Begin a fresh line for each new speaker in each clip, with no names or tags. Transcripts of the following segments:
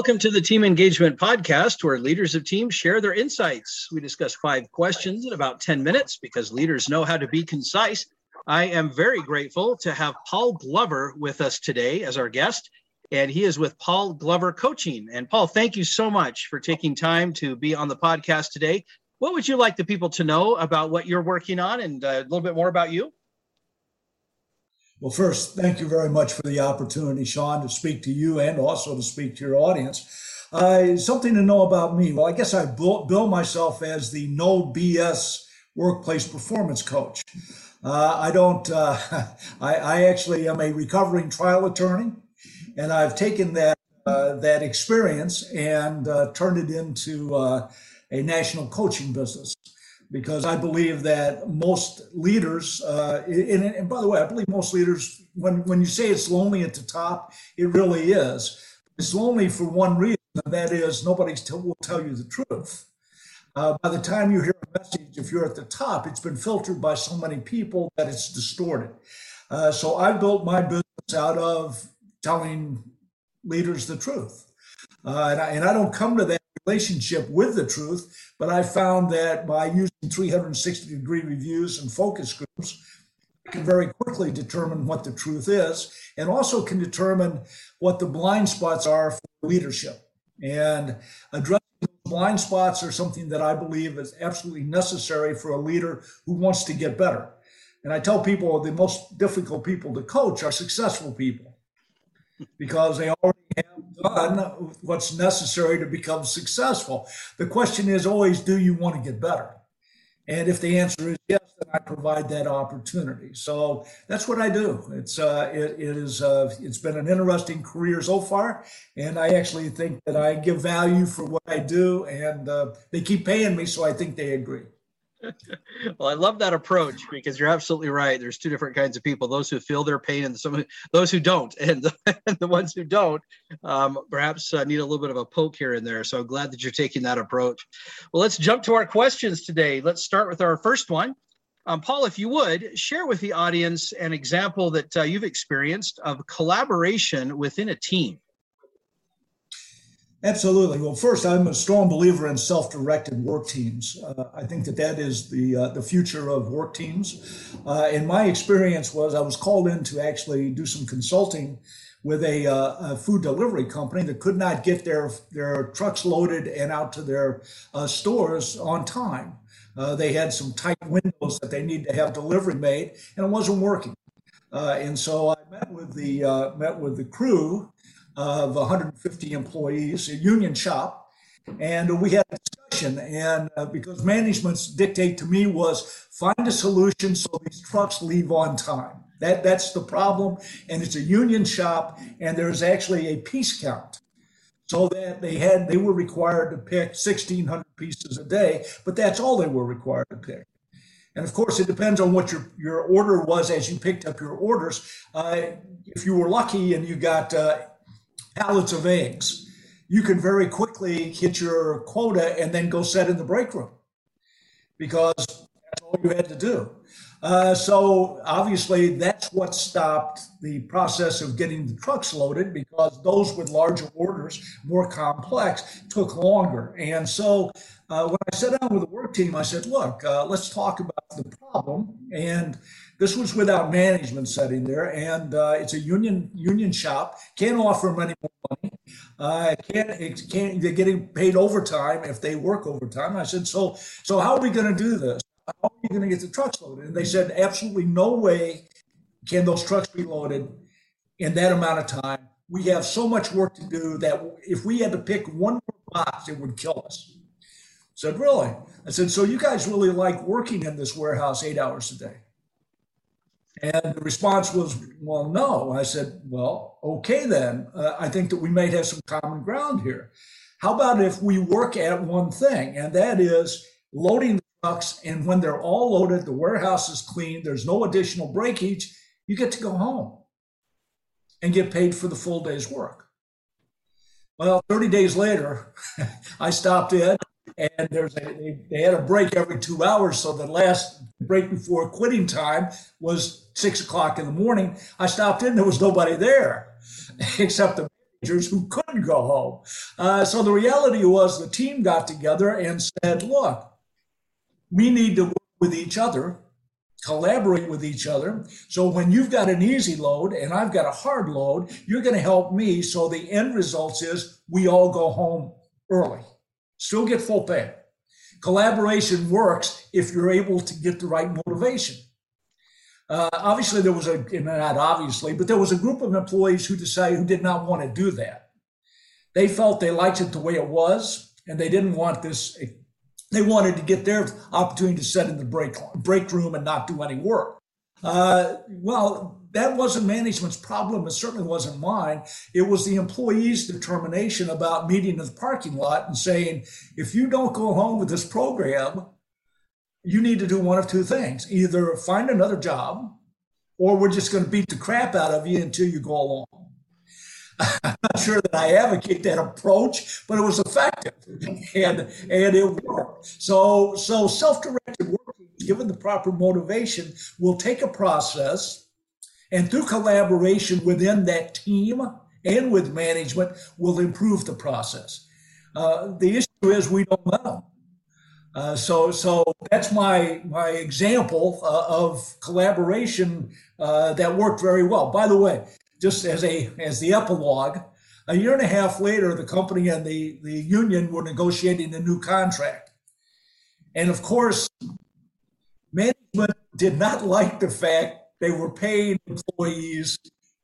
Welcome to the Team Engagement Podcast, where leaders of teams share their insights. We discuss five questions in about 10 minutes because leaders know how to be concise. I am very grateful to have Paul Glover with us today as our guest, and he is with Paul Glover Coaching. And Paul, thank you so much for taking time to be on the podcast today. What would you like the people to know about what you're working on and uh, a little bit more about you?
Well, first, thank you very much for the opportunity, Sean, to speak to you and also to speak to your audience. Uh, something to know about me. Well, I guess I bill myself as the no BS workplace performance coach. Uh, I don't, uh, I, I, actually am a recovering trial attorney, and I've taken that, uh, that experience and uh, turned it into uh, a national coaching business because I believe that most leaders, uh, and, and, by the way, I believe most leaders, when, when you say it's lonely at the top, it really is. It's lonely for one reason, and that is nobody will tell you the truth. Uh, by the time you hear a message, if you're at the top, it's been filtered by so many people that it's distorted. Uh, so I built my business out of telling leaders the truth. Uh, and, I, and I don't come to that relationship with the truth, but I found that by using 360 degree reviews and focus groups, I can very quickly determine what the truth is and also can determine what the blind spots are for leadership. And addressing blind spots are something that I believe is absolutely necessary for a leader who wants to get better. And I tell people the most difficult people to coach are successful people because they already have done what's necessary to become successful. The question is always, do you want to get better? And if the answer is yes, then I provide that opportunity. So that's what I do. It's uh, it, it is uh, it's been an interesting career so far, and I actually think that I give value for what I do, and uh, they keep paying me, so I think they agree.
Well, I love that approach because you're absolutely right. There's two different kinds of people: those who feel their pain, and some those who don't. And the, and the ones who don't, um, perhaps uh, need a little bit of a poke here and there. So I'm glad that you're taking that approach. Well, let's jump to our questions today. Let's start with our first one. Um, Paul, if you would share with the audience an example that uh, you've experienced of collaboration within a team.
Absolutely. Well, first, I'm a strong believer in self-directed work teams. Uh, I think that that is the uh, the future of work teams. Uh, and my experience was I was called in to actually do some consulting with a, uh, a food delivery company that could not get their their trucks loaded and out to their uh, stores on time. Uh, they had some tight windows that they need to have delivery made, and it wasn't working. and so I met with the met with the crew of 150 employees, a union shop, and we had a discussion. And uh, because management's dictate to me was find a solution so these trucks leave on time. That that's the problem, and it's a union shop, and there's actually a piece count, so that they had they were required to pick 1,600 pieces a day, but that's all they were required to pick. And of course, it depends on what your, your order was as you picked up your orders. Uh, if you were lucky and you got uh, pallets of eggs. You can very quickly hit your quota and then go set in the break room because that's all you had to do. Uh, so obviously, that's what stopped the process of getting the trucks loaded because those with larger orders, more complex, took longer. And so uh, when I sat down with the work team, I said, "Look, uh, let's talk about the problem." And this was without management setting there, and uh, it's a union union shop. Can't offer them any more money. Uh, can't, it can't. They're getting paid overtime if they work overtime. I said, so so how are we going to do this? how are you going to get the trucks loaded? And they said, absolutely no way can those trucks be loaded in that amount of time. We have so much work to do that if we had to pick one box, it would kill us. I said, really? I said, so you guys really like working in this warehouse eight hours a day? And the response was, well, no. I said, well, okay, then. Uh, I think that we may have some common ground here. How about if we work at one thing, and that is loading the trucks, and when they're all loaded, the warehouse is clean, there's no additional breakage, you get to go home and get paid for the full day's work. Well, 30 days later, I stopped in and there's a, they, they, had a break every two hours. So the last break before quitting time was six o'clock in the morning. I stopped in, there was nobody there except the managers who couldn't go home. Uh, so the reality was the team got together and said, look, we need to work with each other, collaborate with each other. So when you've got an easy load and I've got a hard load, you're going to help me. So the end result is we all go home early, still get full pay. Collaboration works if you're able to get the right motivation. Uh, obviously, there was a not obviously, but there was a group of employees who decided who did not want to do that. They felt they liked it the way it was, and they didn't want this. They wanted to get their opportunity to sit in the break break room and not do any work. Uh, well, that wasn't management's problem. It certainly wasn't mine. It was the employees' determination about meeting in the parking lot and saying, if you don't go home with this program, you need to do one of two things either find another job or we're just going to beat the crap out of you until you go along. I'm not sure that I advocate that approach, but it was effective and and it worked. So so self-directed work, given the proper motivation, will take a process and through collaboration within that team and with management will improve the process. Uh, the issue is we don't know. Uh, so, so that's my my example uh, of collaboration uh, that worked very well. By the way, just as a as the epilogue, a year and a half later, the company and the the union were negotiating a new contract, and of course, management did not like the fact they were paying employees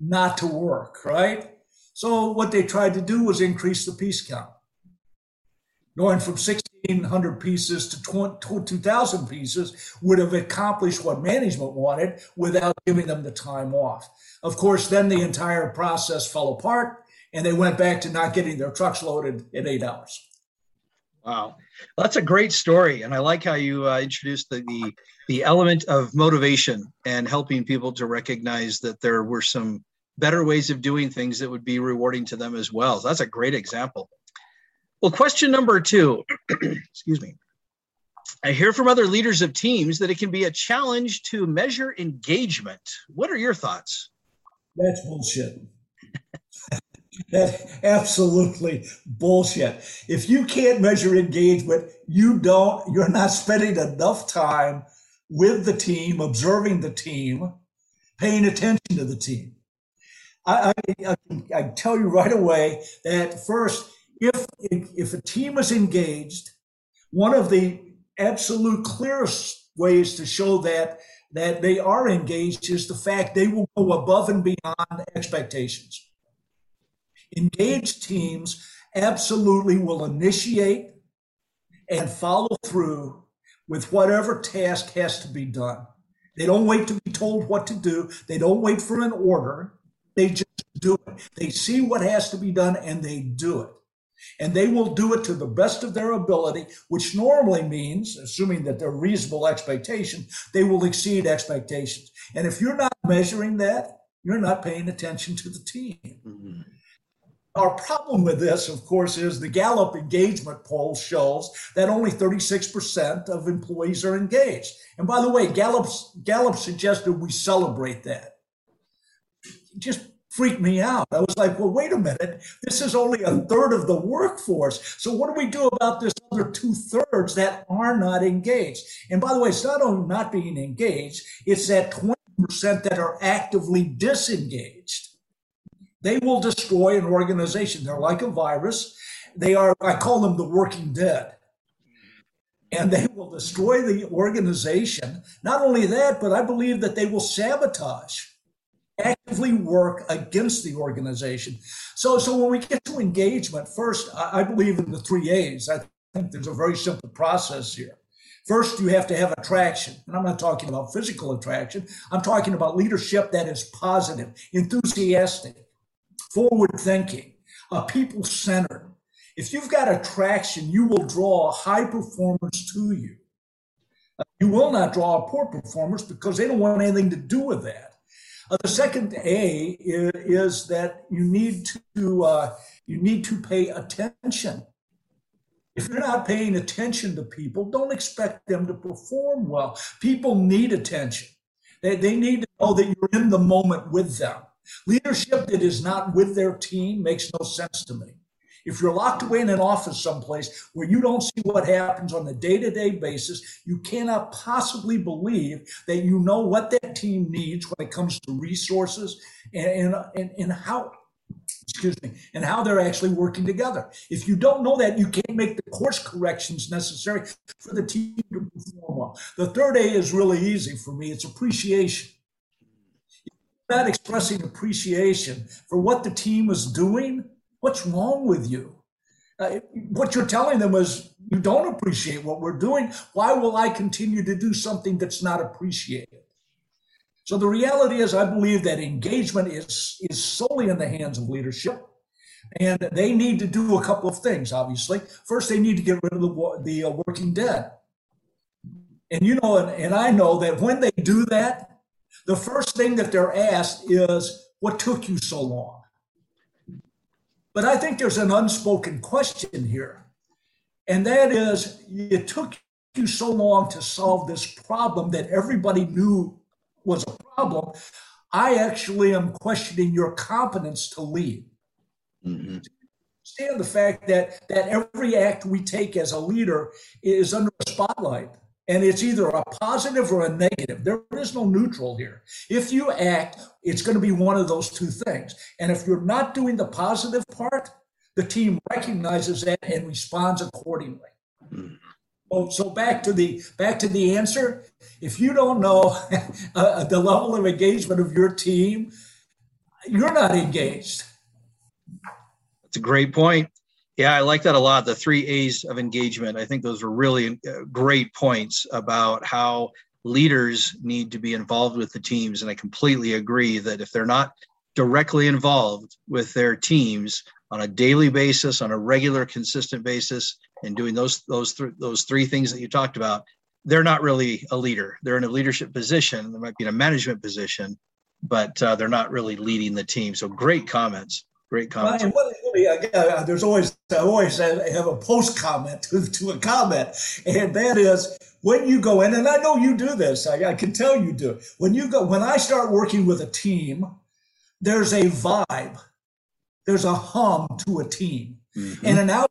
not to work. Right. So what they tried to do was increase the piece count going from 1,600 pieces to 2,000 pieces would have accomplished what management wanted without giving them the time off. Of course, then the entire process fell apart and they went back to not getting their trucks loaded in eight hours.
Wow, well, that's a great story, and I like how you uh, introduced the, the the element of motivation and helping people to recognize that there were some better ways of doing things that would be rewarding to them as well. So that's a great example. Well, question number two, excuse me. I hear from other leaders of teams that it can be a challenge to measure engagement. What are your thoughts?
That's bullshit. That's absolutely bullshit. If you can't measure engagement, you don't, you're not spending enough time with the team, observing the team, paying attention to the team. I, I, I, I tell you right away that first, if if a team is engaged, one of the absolute clearest ways to show that that they are engaged is the fact they will go above and beyond expectations. Engaged teams absolutely will initiate and follow through with whatever task has to be done. They don't wait to be told what to do. They don't wait for an order. They just do it. They see what has to be done and they do it and they will do it to the best of their ability, which normally means, assuming that they're reasonable expectation, they will exceed expectations. And if you're not measuring that, you're not paying attention to the team. Mm-hmm. Our problem with this, of course, is the Gallup engagement poll shows that only 36% of employees are engaged. And by the way, Gallup, Gallup suggested we celebrate that. Just freaked me out. I was like, well, wait a minute. This is only a third of the workforce. So what do we do about this other two thirds that are not engaged? And by the way, it's not only not being engaged, it's that 20% that are actively disengaged. They will destroy an organization. They're like a virus. They are, I call them the working dead and they will destroy the organization. Not only that, but I believe that they will sabotage actively work against the organization. So, so when we get to engagement, first, I believe in the three A's. I think there's a very simple process here. First, you have to have attraction. And I'm not talking about physical attraction. I'm talking about leadership that is positive, enthusiastic, forward thinking, uh, people centered. If you've got attraction, you will draw high performers to you. Uh, you will not draw poor performers because they don't want anything to do with that. Uh, the second A is, is, that you need to uh, you need to pay attention. If you're not paying attention to people, don't expect them to perform well. People need attention. They, they need to know that you're in the moment with them. Leadership that is not with their team makes no sense to me. If you're locked away in an office someplace where you don't see what happens on a day to day basis, you cannot possibly believe that you know what that team needs when it comes to resources and, and, and how excuse me, and how they're actually working together. If you don't know that, you can't make the course corrections necessary for the team to perform well. The third A is really easy for me. It's appreciation. Not expressing appreciation for what the team is doing, What's wrong with you? Uh, what you're telling them is you don't appreciate what we're doing. Why will I continue to do something that's not appreciated? So the reality is, I believe that engagement is, is solely in the hands of leadership. And they need to do a couple of things, obviously. First, they need to get rid of the, the uh, working dead. And you know, and, and I know that when they do that, the first thing that they're asked is, What took you so long? But I think there's an unspoken question here. And that is it took you so long to solve this problem that everybody knew was a problem. I actually am questioning your competence to lead. Mm-hmm. Understand the fact that that every act we take as a leader is under a spotlight and it's either a positive or a negative. There is no neutral here. If you act, it's going to be one of those two things. And if you're not doing the positive part, the team recognizes that and responds accordingly. Mm. So, so back to the back to the answer. If you don't know uh, the level of engagement of your team, you're not engaged.
That's a great point. Yeah, I like that a lot. The three A's of engagement. I think those were really uh, great points about how leaders need to be involved with the teams. And I completely agree that if they're not directly involved with their teams on a daily basis, on a regular, consistent basis, and doing those those th- those three things that you talked about, they're not really a leader. They're in a leadership position. They might be in a management position, but uh, they're not really leading the team. So great comments. Great comment.
uh, there's always I always have a post comment to, to a comment, and that is when you go in, and I know you do this. I, I can tell you do. When you go, when I start working with a team, there's a vibe, there's a hum to a team, mm-hmm. and an out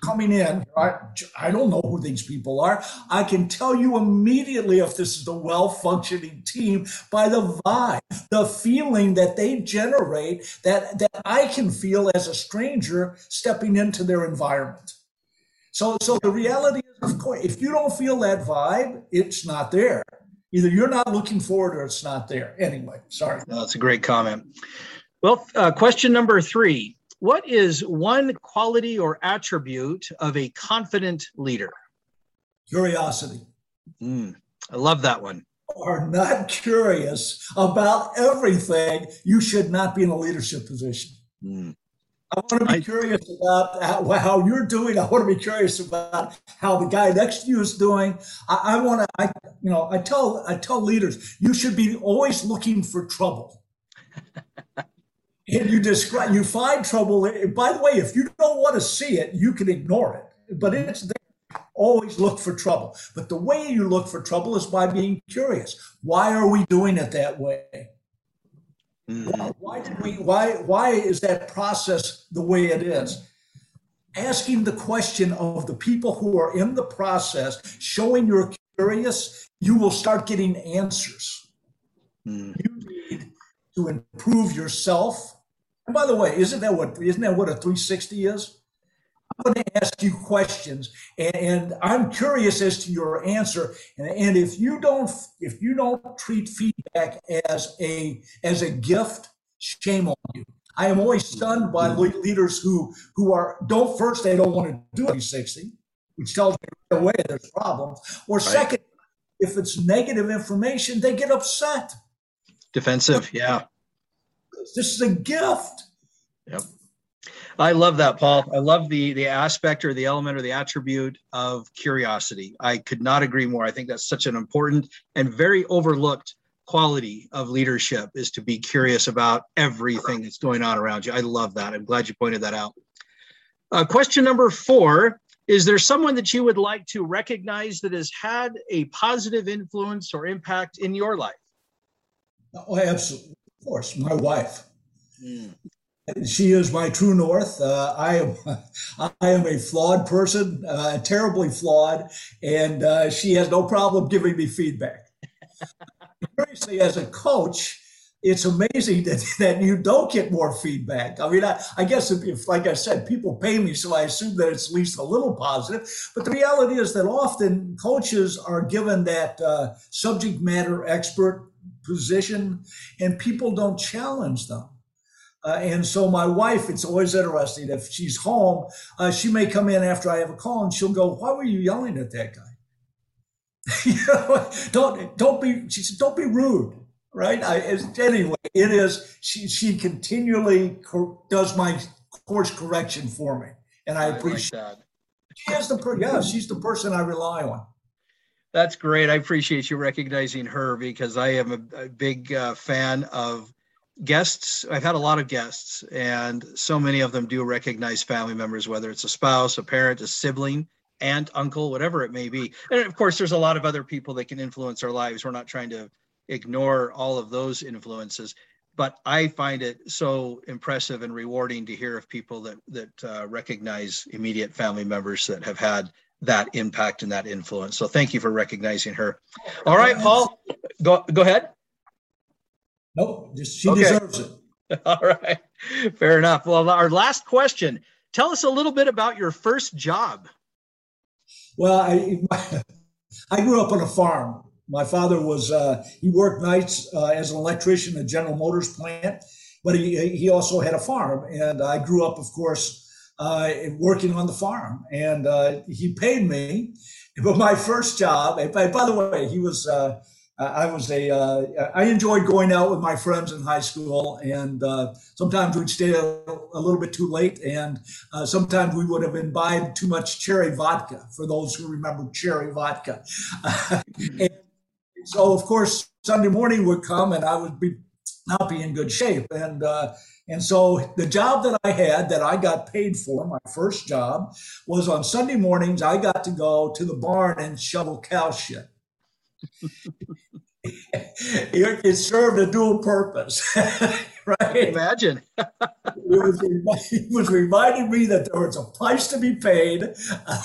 coming in, I, I don't know who these people are. I can tell you immediately if this is a well functioning team by the vibe, the feeling that they generate that, that I can feel as a stranger stepping into their environment. So, so the reality is, of course, if you don't feel that vibe, it's not there. Either you're not looking for it or it's not there. Anyway, sorry.
No, that's a great comment. Well, uh, question number three what is one quality or attribute of a confident leader?
Curiosity.
Mm, I love that one.
Are not curious about everything, you should not be in a leadership position. Mm. I want to be I, curious about how, how, you're doing. I want to be curious about how the guy next to you is doing. I, I want to, I, you know, I tell, I tell leaders, you should be always looking for trouble. and you describe you find trouble by the way if you don't want to see it you can ignore it. But it's there. Always look for trouble. But the way you look for trouble is by being curious. Why are we doing it that way? Mm-hmm. why, why did we why why is that process the way it is? Asking the question of the people who are in the process showing you're curious you will start getting answers. Mm. you need to improve yourself and by the way, isn't that what isn't that what a 360 is? I'm going to ask you questions, and, and I'm curious as to your answer. And, and if you don't if you don't treat feedback as a as a gift, shame on you. I am always stunned by leaders who who are don't first they don't want to do a 360, which tells me right away there's problems. Or right. second, if it's negative information, they get upset.
Defensive, yeah.
This is a gift.
Yep. I love that, Paul. I love the the aspect or the element or the attribute of curiosity. I could not agree more. I think that's such an important and very overlooked quality of leadership is to be curious about everything that's going on around you. I love that. I'm glad you pointed that out. Uh, question number four Is there someone that you would like to recognize that has had a positive influence or impact in your life?
Oh, absolutely. Of course, my wife. Mm. She is my true north. Uh, I am, I am a flawed person, uh, terribly flawed, and uh, she has no problem giving me feedback. Seriously, as a coach, it's amazing that, that you don't get more feedback. I mean, I, I guess if, if, like I said, people pay me, so I assume that it's at least a little positive. But the reality is that often coaches are given that uh, subject matter expert position, and people don't challenge them. Uh, and so my wife, it's always interesting. If she's home, uh, she may come in after I have a call, and she'll go, "Why were you yelling at that guy?" you know, don't don't be. She said, "Don't be rude." right? I, anyway, it is. She she continually co- does my course correction for me, and I, I appreciate like that. She is the yeah, she's the person I rely on.
That's great. I appreciate you recognizing her because I am a, a big uh, fan of guests. I've had a lot of guests, and so many of them do recognize family members, whether it's a spouse, a parent, a sibling, aunt, uncle, whatever it may be. And of course, there's a lot of other people that can influence our lives. We're not trying to ignore all of those influences but I find it so impressive and rewarding to hear of people that that uh, recognize immediate family members that have had that impact and that influence. So thank you for recognizing her. All right, Paul, go go ahead.
Nope, she okay. deserves it.
All right, fair enough. Well, our last question: Tell us a little bit about your first job.
Well, I I grew up on a farm my father was uh, he worked nights uh, as an electrician at General Motors plant, but he he also had a farm, and I grew up, of course, uh, working on the farm, and uh, he paid me. But my first job, by, the way, he was. Uh, I was a. Uh, I enjoyed going out with my friends in high school, and sometimes we'd stay a, a, little bit too late, and sometimes we would have imbibed too much cherry vodka. For those who remember cherry vodka, so of course Sunday morning would come and I would be not be in good shape. And uh, and so the job that I had that I got paid for, my first job, was on Sunday mornings. I got to go to the barn and shovel cow shit. it, it, served a dual purpose, right?
Imagine.
it, was, it was reminding me that there was a price to be paid. Uh,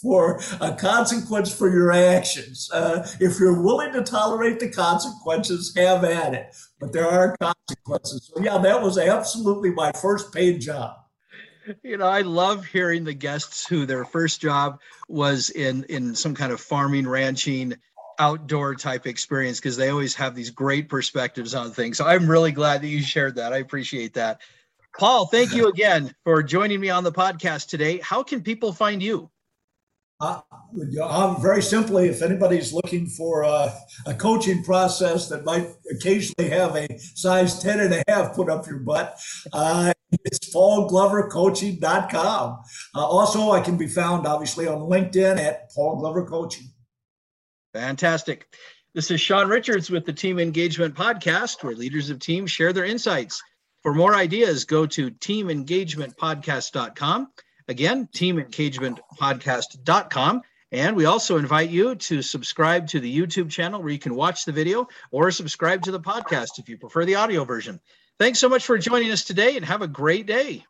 for a consequence for your actions. Uh, if you're willing to tolerate the consequences, have at it. But there are consequences. So, yeah, that was absolutely my first paid job.
You know, I love hearing the guests who their first job was in in some kind of farming, ranching, outdoor type experience because they always have these great perspectives on things. So I'm really glad that you shared that. I appreciate that. Paul, thank you again for joining me on the podcast today. How can people find you?
Very simply, if anybody's looking for a, a, coaching process that might occasionally have a size 10 and a half put up your butt, uh, it's paulglovercoaching.com. Uh, also, I can be found obviously on LinkedIn at Paul Glover Coaching.
Fantastic. This is Sean Richards with the Team Engagement Podcast, where leaders of teams share their insights. For more ideas, go to teamengagementpodcast.com. Again, teamengagementpodcast.com. And we also invite you to subscribe to the YouTube channel where you can watch the video or subscribe to the podcast if you prefer the audio version. Thanks so much for joining us today and have a great day.